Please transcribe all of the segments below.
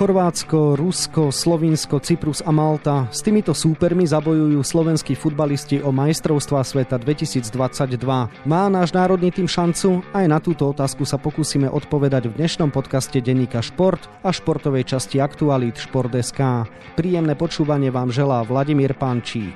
Chorvátsko, Rusko, Slovinsko, Cyprus a Malta. S týmito súpermi zabojujú slovenskí futbalisti o majstrovstvá sveta 2022. Má náš národný tým šancu? Aj na túto otázku sa pokúsime odpovedať v dnešnom podcaste denníka Šport a športovej časti Aktualít Šport.sk. Príjemné počúvanie vám želá Vladimír Pančík.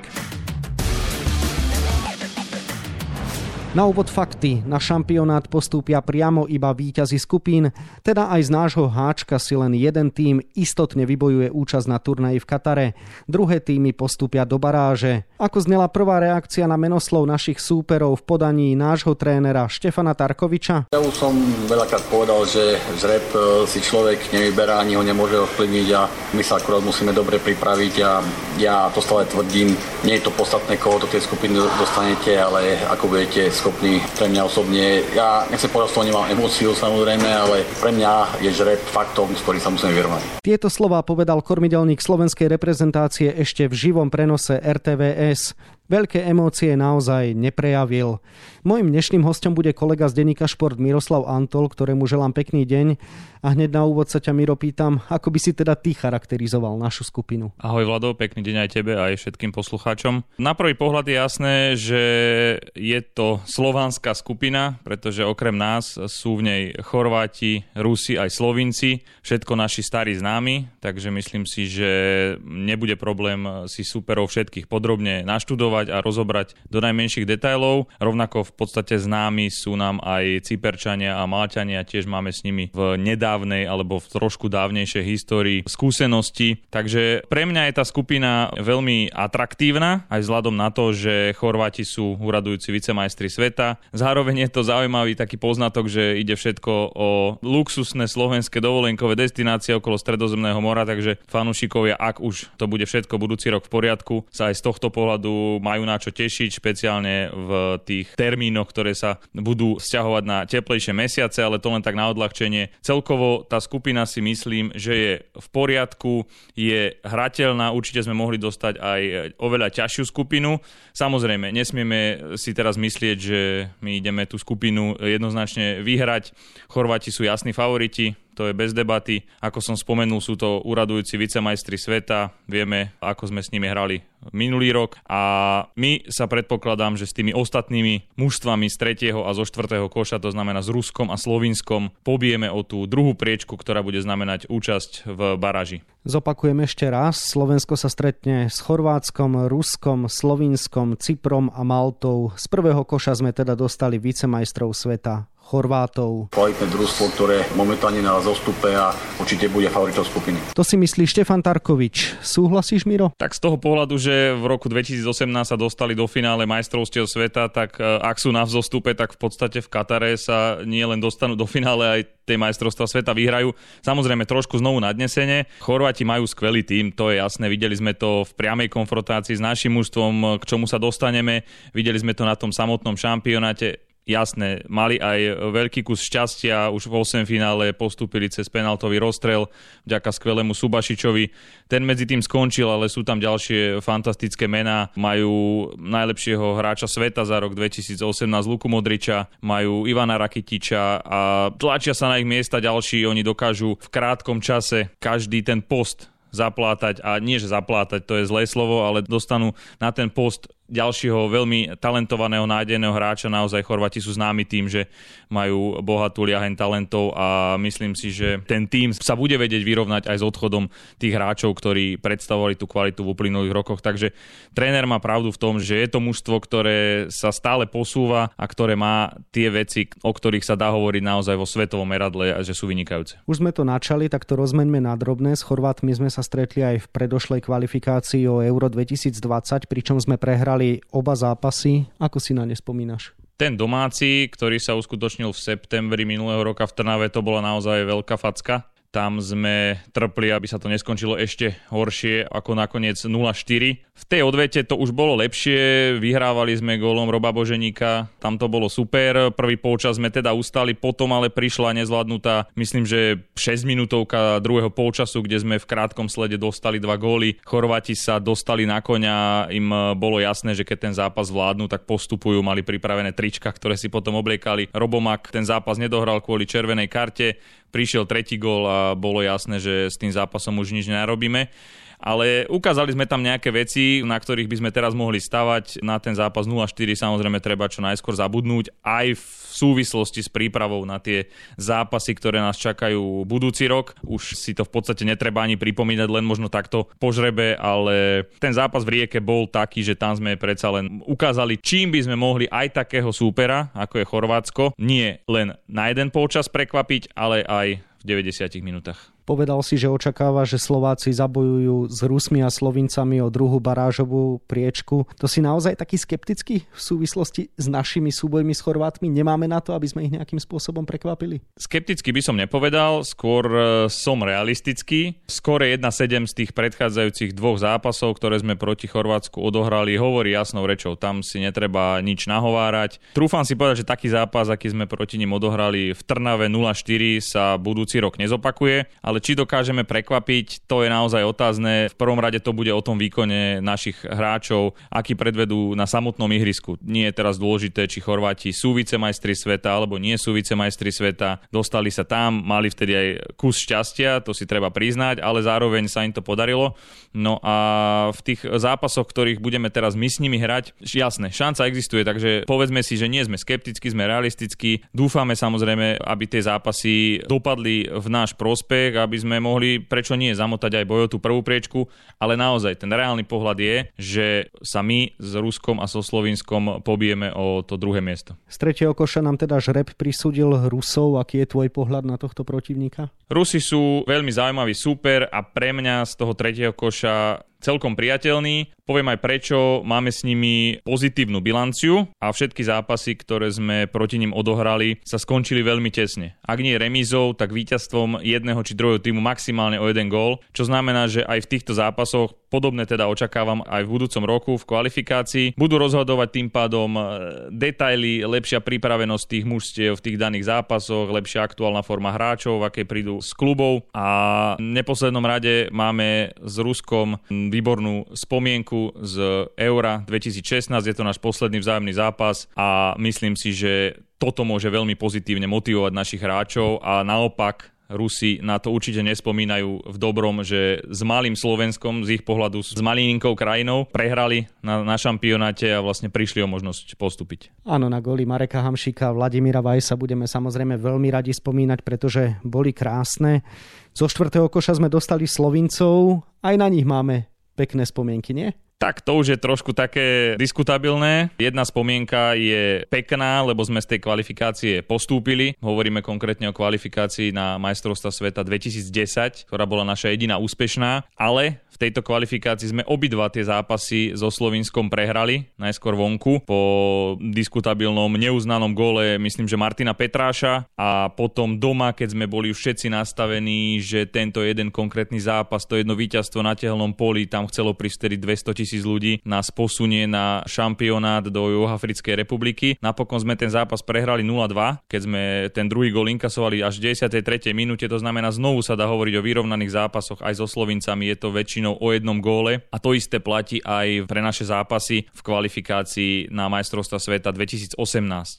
Na úvod fakty. Na šampionát postúpia priamo iba víťazi skupín, teda aj z nášho háčka si len jeden tým istotne vybojuje účasť na turnaji v Katare. Druhé týmy postúpia do baráže. Ako znela prvá reakcia na menoslov našich súperov v podaní nášho trénera Štefana Tarkoviča? Ja už som veľakrát povedal, že žreb e, si človek nevyberá, ani ho nemôže ovplyvniť a my sa akurát musíme dobre pripraviť a ja to stále tvrdím, nie je to podstatné, koho do tej skupiny dostanete, ale ako budete schopný pre mňa osobne. Ja nechcem povedať, že nemám emóciu samozrejme, ale pre mňa je žreb faktom, s ktorým sa musím vyrovnať. Tieto slová povedal kormidelník slovenskej reprezentácie ešte v živom prenose RTVS. Veľké emócie naozaj neprejavil. Mojím dnešným hostom bude kolega z denníka Šport Miroslav Antol, ktorému želám pekný deň. A hneď na úvod sa ťa Miro pýtam, ako by si teda ty charakterizoval našu skupinu. Ahoj Vlado, pekný deň aj tebe aj všetkým poslucháčom. Na prvý pohľad je jasné, že je to slovanská skupina, pretože okrem nás sú v nej Chorváti, Rusi aj Slovinci, všetko naši starí známi, takže myslím si, že nebude problém si superov všetkých podrobne naštudovať študovať a rozobrať do najmenších detailov. Rovnako v podstate známi sú nám aj Cyperčania a Malťania, tiež máme s nimi v nedávnej alebo v trošku dávnejšej histórii skúsenosti. Takže pre mňa je tá skupina veľmi atraktívna, aj vzhľadom na to, že Chorváti sú uradujúci vicemajstri sveta. Zároveň je to zaujímavý taký poznatok, že ide všetko o luxusné slovenské dovolenkové destinácie okolo Stredozemného mora, takže fanúšikovia, ak už to bude všetko budúci rok v poriadku, sa aj z tohto pohľadu majú na čo tešiť, špeciálne v tých termínoch, ktoré sa budú vzťahovať na teplejšie mesiace, ale to len tak na odľahčenie. Celkovo tá skupina si myslím, že je v poriadku, je hrateľná, určite sme mohli dostať aj oveľa ťažšiu skupinu. Samozrejme, nesmieme si teraz myslieť, že my ideme tú skupinu jednoznačne vyhrať. Chorváti sú jasní favoriti, to je bez debaty. Ako som spomenul, sú to uradujúci vicemajstri sveta, vieme, ako sme s nimi hrali minulý rok a my sa predpokladám, že s tými ostatnými mužstvami z tretieho a zo štvrtého koša, to znamená s Ruskom a Slovinskom, pobijeme o tú druhú priečku, ktorá bude znamenať účasť v baraži. Zopakujem ešte raz. Slovensko sa stretne s Chorvátskom, Ruskom, Slovinskom, Cyprom a Maltou. Z prvého koša sme teda dostali vicemajstrov sveta Chorvátov. Kvalitné družstvo, ktoré momentálne na zostupe a určite bude favoritou skupiny. To si myslí Štefan Tarkovič. Súhlasíš, Miro? Tak z toho pohľadu, že v roku 2018 sa dostali do finále majstrovstiev sveta, tak e, ak sú na vzostupe, tak v podstate v Katare sa nie len dostanú do finále, aj tie majstrovstvá sveta vyhrajú. Samozrejme trošku znovu nadnesenie. Chorváti majú skvelý tým, to je jasné. Videli sme to v priamej konfrontácii s našim mužstvom, k čomu sa dostaneme. Videli sme to na tom samotnom šampionáte jasné, mali aj veľký kus šťastia, už v 8 finále postúpili cez penaltový rozstrel vďaka skvelému Subašičovi. Ten medzi tým skončil, ale sú tam ďalšie fantastické mená. Majú najlepšieho hráča sveta za rok 2018 Luku Modriča, majú Ivana Rakitiča a tlačia sa na ich miesta ďalší. Oni dokážu v krátkom čase každý ten post zaplátať a nie, že zaplátať, to je zlé slovo, ale dostanú na ten post ďalšieho veľmi talentovaného nádejného hráča. Naozaj Chorvati sú známi tým, že majú bohatú liaheň talentov a myslím si, že ten tým sa bude vedieť vyrovnať aj s odchodom tých hráčov, ktorí predstavovali tú kvalitu v uplynulých rokoch. Takže tréner má pravdu v tom, že je to mužstvo, ktoré sa stále posúva a ktoré má tie veci, o ktorých sa dá hovoriť naozaj vo svetovom meradle a že sú vynikajúce. Už sme to načali, tak to rozmeňme na drobné. S Chorvátmi sme sa stretli aj v predošlej kvalifikácii o Euro 2020, pričom sme prehrali hrali oba zápasy. Ako si na ne spomínaš? Ten domáci, ktorý sa uskutočnil v septembri minulého roka v Trnave, to bola naozaj veľká facka. Tam sme trpli, aby sa to neskončilo ešte horšie ako nakoniec 0-4. V tej odvete to už bolo lepšie, vyhrávali sme gólom Roba Boženíka, tam to bolo super. Prvý polčas sme teda ustali, potom ale prišla nezvládnutá, myslím, že 6 minútovka druhého polčasu, kde sme v krátkom slede dostali dva góly. Chorváti sa dostali na koňa, im bolo jasné, že keď ten zápas vládnu, tak postupujú, mali pripravené trička, ktoré si potom obliekali. Robomak ten zápas nedohral kvôli červenej karte prišiel tretí gól a bolo jasné, že s tým zápasom už nič nerobíme ale ukázali sme tam nejaké veci, na ktorých by sme teraz mohli stavať. Na ten zápas 0-4 samozrejme treba čo najskôr zabudnúť, aj v súvislosti s prípravou na tie zápasy, ktoré nás čakajú budúci rok. Už si to v podstate netreba ani pripomínať, len možno takto požrebe, ale ten zápas v Rieke bol taký, že tam sme predsa len ukázali, čím by sme mohli aj takého súpera, ako je Chorvátsko, nie len na jeden polčas prekvapiť, ale aj v 90 minútach. Povedal si, že očakáva, že Slováci zabojujú s Rusmi a Slovincami o druhú barážovú priečku. To si naozaj taký skeptický v súvislosti s našimi súbojmi s Chorvátmi? Nemáme na to, aby sme ich nejakým spôsobom prekvapili? Skepticky by som nepovedal, skôr e, som realistický. Skôr 1-7 z tých predchádzajúcich dvoch zápasov, ktoré sme proti Chorvátsku odohrali, hovorí jasnou rečou. Tam si netreba nič nahovárať. Trúfam si povedať, že taký zápas, aký sme proti nim odohrali v Trnave 0-4 sa budúci rok nezopakuje, ale ale či dokážeme prekvapiť, to je naozaj otázne. V prvom rade to bude o tom výkone našich hráčov, aký predvedú na samotnom ihrisku. Nie je teraz dôležité, či Chorváti sú vicemajstri sveta alebo nie sú vicemajstri sveta. Dostali sa tam, mali vtedy aj kus šťastia, to si treba priznať, ale zároveň sa im to podarilo. No a v tých zápasoch, ktorých budeme teraz my s nimi hrať, jasné, šanca existuje, takže povedzme si, že nie sme skeptickí, sme realistickí. Dúfame samozrejme, aby tie zápasy dopadli v náš prospech, aby sme mohli, prečo nie, zamotať aj boj o tú prvú priečku, ale naozaj ten reálny pohľad je, že sa my s Ruskom a so Slovinskom pobijeme o to druhé miesto. Z tretieho koša nám teda žreb prisúdil Rusov. Aký je tvoj pohľad na tohto protivníka? Rusi sú veľmi zaujímavý super a pre mňa z toho tretieho koša celkom priateľný. Poviem aj prečo, máme s nimi pozitívnu bilanciu a všetky zápasy, ktoré sme proti ním odohrali, sa skončili veľmi tesne. Ak nie remízou, tak víťazstvom jedného či druhého týmu maximálne o jeden gól, čo znamená, že aj v týchto zápasoch podobné teda očakávam aj v budúcom roku v kvalifikácii. Budú rozhodovať tým pádom e, detaily, lepšia pripravenosť tých mužstiev v tých daných zápasoch, lepšia aktuálna forma hráčov, aké prídu z klubov a v neposlednom rade máme s Ruskom výbornú spomienku z Eura 2016, je to náš posledný vzájomný zápas a myslím si, že toto môže veľmi pozitívne motivovať našich hráčov a naopak Rusi na to určite nespomínajú v dobrom, že s malým Slovenskom, z ich pohľadu s malininkou krajinou, prehrali na, na šampionáte a vlastne prišli o možnosť postúpiť. Áno, na góly Mareka Hamšika a Vladimíra Vajsa budeme samozrejme veľmi radi spomínať, pretože boli krásne. Zo štvrtého koša sme dostali Slovincov, aj na nich máme pekné spomienky, nie? Tak to už je trošku také diskutabilné. Jedna spomienka je pekná, lebo sme z tej kvalifikácie postúpili. Hovoríme konkrétne o kvalifikácii na majstrovstva sveta 2010, ktorá bola naša jediná úspešná, ale v tejto kvalifikácii sme obidva tie zápasy so Slovinskom prehrali, najskôr vonku po diskutabilnom neuznanom gole, myslím, že Martina Petráša a potom doma, keď sme boli už všetci nastavení, že tento jeden konkrétny zápas, to jedno víťazstvo na tehelnom poli, tam chcelo pristériť 200 tisíc ľudí, nás posunie na šampionát do Juhafrickej republiky. Napokon sme ten zápas prehrali 0-2, keď sme ten druhý gol inkasovali až v 93. minúte, to znamená znovu sa dá hovoriť o vyrovnaných zápasoch aj so Slovincami, je to väčšinou o jednom góle a to isté platí aj pre naše zápasy v kvalifikácii na majstrovstva sveta 2018,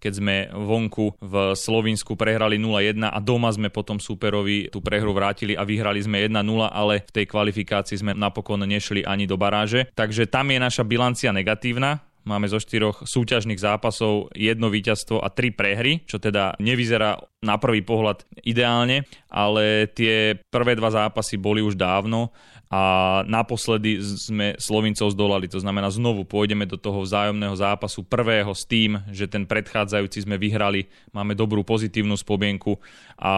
keď sme vonku v Slovinsku prehrali 0-1 a doma sme potom superovi tú prehru vrátili a vyhrali sme 1-0, ale v tej kvalifikácii sme napokon nešli ani do baráže. Takže tam je naša bilancia negatívna, Máme zo štyroch súťažných zápasov jedno víťazstvo a tri prehry, čo teda nevyzerá na prvý pohľad ideálne, ale tie prvé dva zápasy boli už dávno a naposledy sme Slovincov zdolali. To znamená, znovu pôjdeme do toho vzájomného zápasu prvého s tým, že ten predchádzajúci sme vyhrali, máme dobrú pozitívnu spomienku a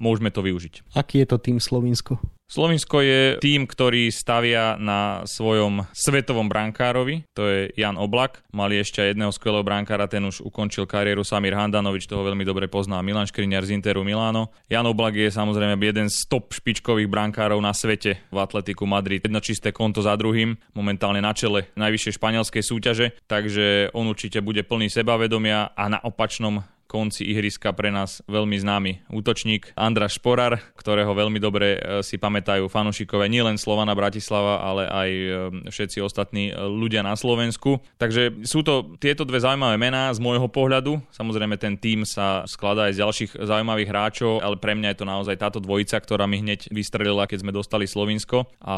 môžeme to využiť. Aký je to tým Slovinsko? Slovinsko je tým, ktorý stavia na svojom svetovom brankárovi, to je Jan Oblak. Mali ešte jedného skvelého brankára, ten už ukončil kariéru Samir Handanovič, toho veľmi dobre pozná Milan Škriňar z Interu Milano. Jan Oblak je samozrejme jeden z top špičkových brankárov na svete v Atletiku Madrid. Jedno čisté konto za druhým, momentálne na čele najvyššej španielskej súťaže, takže on určite bude plný sebavedomia a na opačnom konci ihriska pre nás veľmi známy útočník Andra Šporar, ktorého veľmi dobre e, si pamätajú fanúšikové nielen Slovana Bratislava, ale aj e, všetci ostatní ľudia na Slovensku. Takže sú to tieto dve zaujímavé mená z môjho pohľadu. Samozrejme ten tým sa skladá aj z ďalších zaujímavých hráčov, ale pre mňa je to naozaj táto dvojica, ktorá mi hneď vystrelila, keď sme dostali Slovinsko a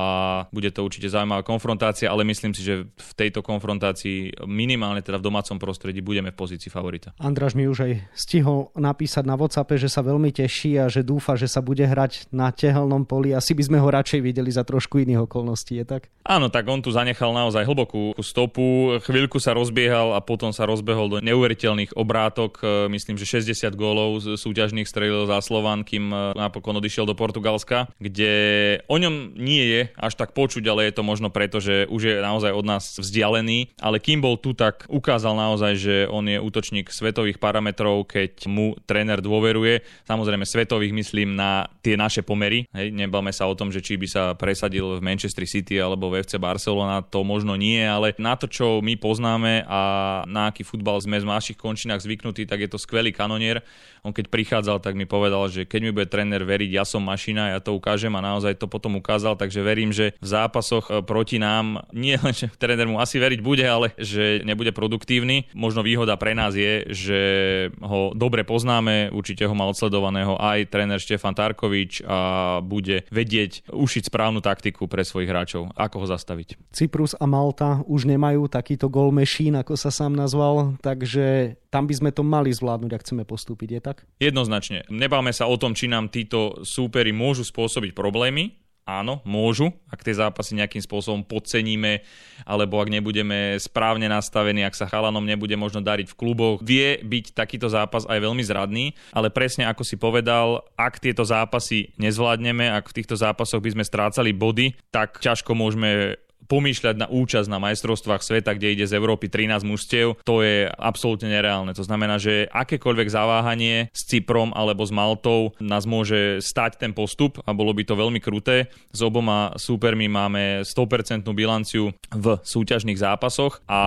bude to určite zaujímavá konfrontácia, ale myslím si, že v tejto konfrontácii minimálne teda v domácom prostredí budeme v pozícii favorita. Andraš mi už aj stihol napísať na WhatsAppe, že sa veľmi teší a že dúfa, že sa bude hrať na tehelnom poli. Asi by sme ho radšej videli za trošku iných okolností, je tak? Áno, tak on tu zanechal naozaj hlbokú stopu, chvíľku sa rozbiehal a potom sa rozbehol do neuveriteľných obrátok. Myslím, že 60 gólov súťažných strelil za Slovan, kým napokon odišiel do Portugalska, kde o ňom nie je až tak počuť, ale je to možno preto, že už je naozaj od nás vzdialený. Ale kým bol tu, tak ukázal naozaj, že on je útočník svetových parametrov, keď mu tréner dôveruje. Samozrejme svetových myslím na tie naše pomery. Hej, nebáme sa o tom, že či by sa presadil v Manchester City alebo v FC Barcelona, to možno nie, ale na to, čo my poznáme a na aký futbal sme v našich končinách zvyknutí, tak je to skvelý kanonier. On keď prichádzal, tak mi povedal, že keď mi bude tréner veriť, ja som mašina, ja to ukážem a naozaj to potom ukázal, takže verím, že v zápasoch e, proti nám nie len, že tréner mu asi veriť bude, ale že nebude produktívny. Možno výhoda pre nás je, že ho dobre poznáme, určite ho má odsledovaného aj tréner Štefan Tarkovič a bude vedieť ušiť správnu taktiku pre svojich hráčov, ako ho zastaviť. Cyprus a Malta už nemajú takýto gol machine, ako sa sám nazval, takže tam by sme to mali zvládnuť, ak chceme postúpiť, je tak? Jednoznačne. Nebáme sa o tom, či nám títo súpery môžu spôsobiť problémy, Áno, môžu, ak tie zápasy nejakým spôsobom podceníme, alebo ak nebudeme správne nastavení, ak sa chalanom nebude možno dariť v kluboch. Vie byť takýto zápas aj veľmi zradný, ale presne ako si povedal, ak tieto zápasy nezvládneme, ak v týchto zápasoch by sme strácali body, tak ťažko môžeme pomýšľať na účasť na majstrovstvách sveta, kde ide z Európy 13 mužstiev, to je absolútne nereálne. To znamená, že akékoľvek zaváhanie s Cyprom alebo s Maltou nás môže stať ten postup a bolo by to veľmi kruté. S oboma súpermi máme 100% bilanciu v súťažných zápasoch a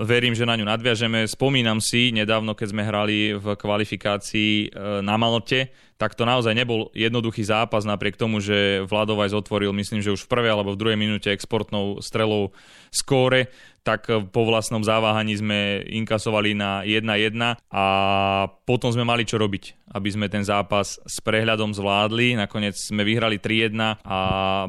verím, že na ňu nadviažeme. Spomínam si nedávno, keď sme hrali v kvalifikácii e, na Malte, tak to naozaj nebol jednoduchý zápas napriek tomu, že Vladovajs otvoril, myslím, že už v prvej alebo v druhej minúte exportnou strelou skóre tak eh, po vlastnom zaváhaní sme inkasovali na 1-1 a potom sme mali čo robiť, aby sme ten zápas s prehľadom zvládli. Nakoniec sme vyhrali 3-1 a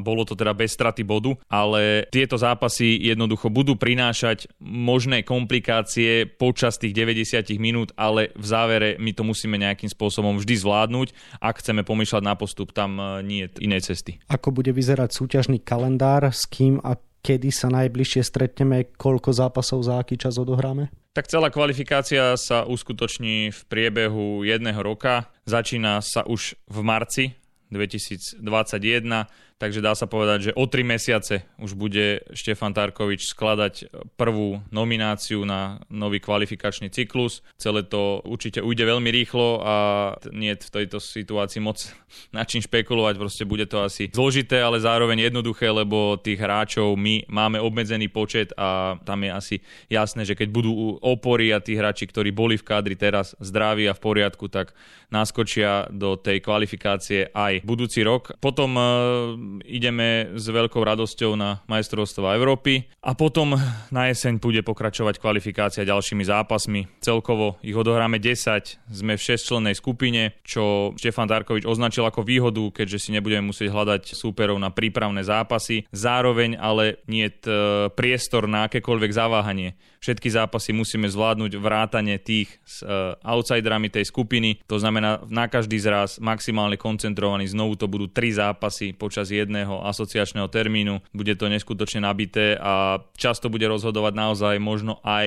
bolo to teda bez straty bodu, ale tieto zápasy jednoducho budú prinášať možné komplikácie počas tých 90 minút, ale v závere my to musíme nejakým spôsobom vždy zvládnuť. Ak chceme pomýšľať na postup, tam eh, nie je inej cesty. Ako bude vyzerať súťažný kalendár, s kým a kedy sa najbližšie stretneme, koľko zápasov za aký čas odohráme? Tak celá kvalifikácia sa uskutoční v priebehu jedného roka. Začína sa už v marci 2021 takže dá sa povedať, že o tri mesiace už bude Štefan Tarkovič skladať prvú nomináciu na nový kvalifikačný cyklus. Celé to určite ujde veľmi rýchlo a nie v tejto situácii moc na čím špekulovať, proste bude to asi zložité, ale zároveň jednoduché, lebo tých hráčov my máme obmedzený počet a tam je asi jasné, že keď budú opory a tí hráči, ktorí boli v kádri teraz zdraví a v poriadku, tak naskočia do tej kvalifikácie aj budúci rok. Potom ideme s veľkou radosťou na majstrovstva Európy a potom na jeseň bude pokračovať kvalifikácia ďalšími zápasmi. Celkovo ich odohráme 10, sme v 6 skupine, čo Štefan Darkovič označil ako výhodu, keďže si nebudeme musieť hľadať súperov na prípravné zápasy. Zároveň ale nie priestor na akékoľvek zaváhanie. Všetky zápasy musíme zvládnuť vrátane tých s uh, outsiderami tej skupiny. To znamená na každý zraz maximálne koncentrovaný. Znovu to budú tri zápasy počas jedného asociačného termínu. Bude to neskutočne nabité a často bude rozhodovať naozaj možno aj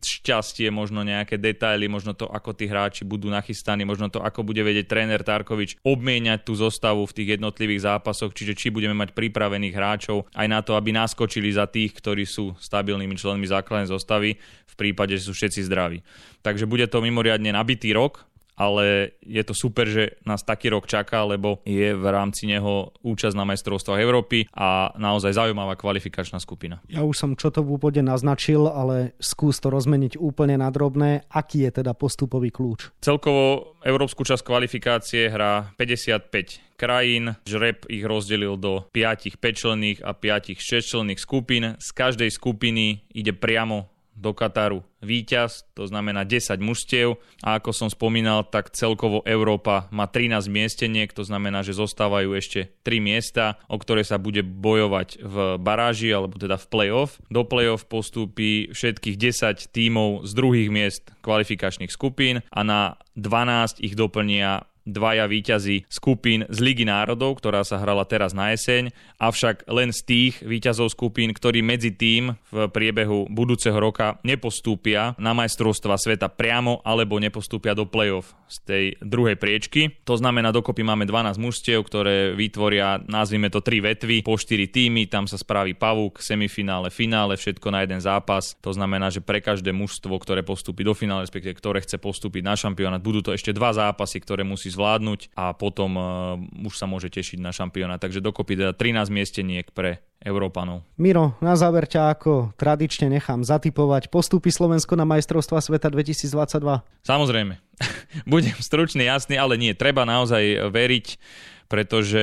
šťastie, možno nejaké detaily, možno to, ako tí hráči budú nachystaní, možno to, ako bude vedieť tréner Tarkovič obmieniať tú zostavu v tých jednotlivých zápasoch, čiže či budeme mať pripravených hráčov aj na to, aby naskočili za tých, ktorí sú stabilnými členmi základnej zostavy postavy v prípade, že sú všetci zdraví. Takže bude to mimoriadne nabitý rok ale je to super, že nás taký rok čaká, lebo je v rámci neho účasť na majstrovstvách Európy a naozaj zaujímavá kvalifikačná skupina. Ja už som čo to v úvode naznačil, ale skús to rozmeniť úplne na drobné. Aký je teda postupový kľúč? Celkovo európsku časť kvalifikácie hrá 55 krajín. Žreb ich rozdelil do 5 5 a 5 6 skupín. Z každej skupiny ide priamo do Kataru víťaz, to znamená 10 mužstiev a ako som spomínal, tak celkovo Európa má 13 miesteniek, to znamená, že zostávajú ešte 3 miesta, o ktoré sa bude bojovať v baráži alebo teda v play-off. Do play-off postúpi všetkých 10 tímov z druhých miest kvalifikačných skupín a na 12 ich doplnia dvaja víťazí skupín z Ligy národov, ktorá sa hrala teraz na jeseň, avšak len z tých víťazov skupín, ktorí medzi tým v priebehu budúceho roka nepostúpia na majstrovstva sveta priamo alebo nepostúpia do play-off z tej druhej priečky. To znamená, dokopy máme 12 mužstiev, ktoré vytvoria, nazvime to, tri vetvy, po 4 týmy, tam sa spraví pavúk, semifinále, finále, všetko na jeden zápas. To znamená, že pre každé mužstvo, ktoré postúpi do finále, respektíve ktoré chce postúpiť na šampionát, budú to ešte dva zápasy, ktoré musí zvládnuť a potom uh, už sa môže tešiť na šampióna. Takže dokopy teda 13 miesteniek pre Európanov. Miro, na záver ťa ako tradične nechám zatypovať. Postúpi Slovensko na majstrovstva sveta 2022? Samozrejme. Budem stručný, jasný, ale nie. Treba naozaj veriť pretože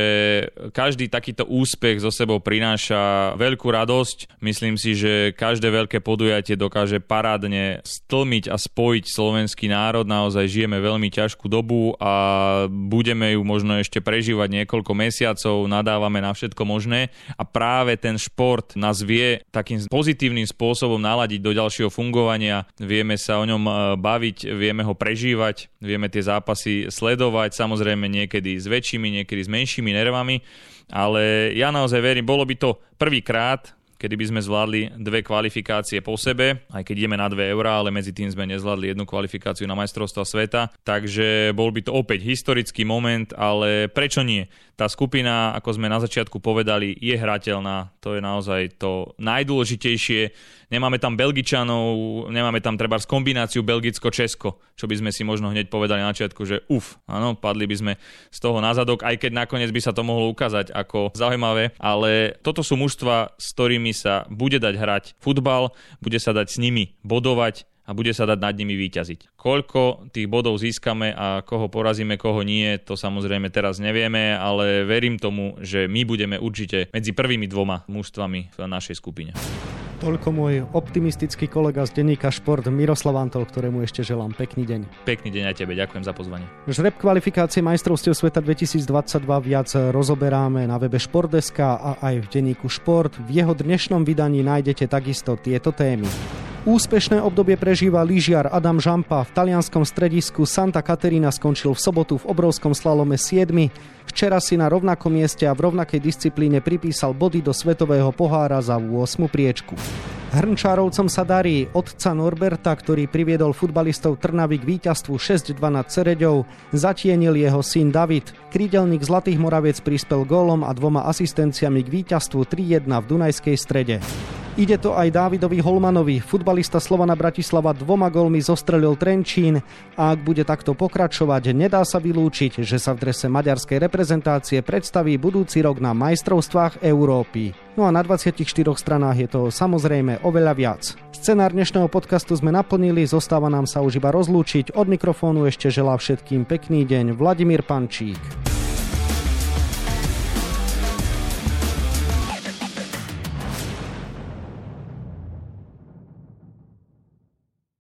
každý takýto úspech zo sebou prináša veľkú radosť. Myslím si, že každé veľké podujatie dokáže parádne stlmiť a spojiť slovenský národ. Naozaj žijeme veľmi ťažkú dobu a budeme ju možno ešte prežívať niekoľko mesiacov, nadávame na všetko možné a práve ten šport nás vie takým pozitívnym spôsobom naladiť do ďalšieho fungovania. Vieme sa o ňom e, baviť, vieme ho prežívať, vieme tie zápasy sledovať, samozrejme niekedy s väčšími, niekedy s menšími nervami, ale ja naozaj verím, bolo by to prvýkrát, kedy by sme zvládli dve kvalifikácie po sebe, aj keď ideme na dve eurá, ale medzi tým sme nezvládli jednu kvalifikáciu na majstrovstva sveta, takže bol by to opäť historický moment, ale prečo nie? Tá skupina, ako sme na začiatku povedali, je hrateľná, to je naozaj to najdôležitejšie. Nemáme tam Belgičanov, nemáme tam treba kombináciu Belgicko-Česko, čo by sme si možno hneď povedali na začiatku, že uf, áno, padli by sme z toho na zadok, aj keď nakoniec by sa to mohlo ukázať ako zaujímavé, ale toto sú mužstva, s ktorými sa bude dať hrať futbal, bude sa dať s nimi bodovať, a bude sa dať nad nimi výťaziť. Koľko tých bodov získame a koho porazíme, koho nie, to samozrejme teraz nevieme, ale verím tomu, že my budeme určite medzi prvými dvoma mužstvami v našej skupine. Toľko môj optimistický kolega z denníka Šport Miroslav Antol, ktorému ešte želám pekný deň. Pekný deň aj tebe, ďakujem za pozvanie. Žreb kvalifikácie majstrovstiev sveta 2022 viac rozoberáme na webe Športdeska a aj v denníku Šport. V jeho dnešnom vydaní nájdete takisto tieto témy. Úspešné obdobie prežíva lyžiar Adam Žampa. V talianskom stredisku Santa Caterina skončil v sobotu v obrovskom slalome 7. Včera si na rovnakom mieste a v rovnakej disciplíne pripísal body do svetového pohára za 8. priečku. Hrnčárovcom sa darí otca Norberta, ktorý priviedol futbalistov Trnavy k víťazstvu 6-2 nad Cereďou, zatienil jeho syn David. Krídelník Zlatých Moraviec prispel gólom a dvoma asistenciami k víťazstvu 3-1 v Dunajskej strede. Ide to aj Dávidovi Holmanovi. Futbalista Slovana Bratislava dvoma golmi zostrelil Trenčín a ak bude takto pokračovať, nedá sa vylúčiť, že sa v drese maďarskej reprezentácie predstaví budúci rok na majstrovstvách Európy. No a na 24 stranách je to samozrejme oveľa viac. Scenár dnešného podcastu sme naplnili, zostáva nám sa už iba rozlúčiť. Od mikrofónu ešte želá všetkým pekný deň Vladimír Pančík.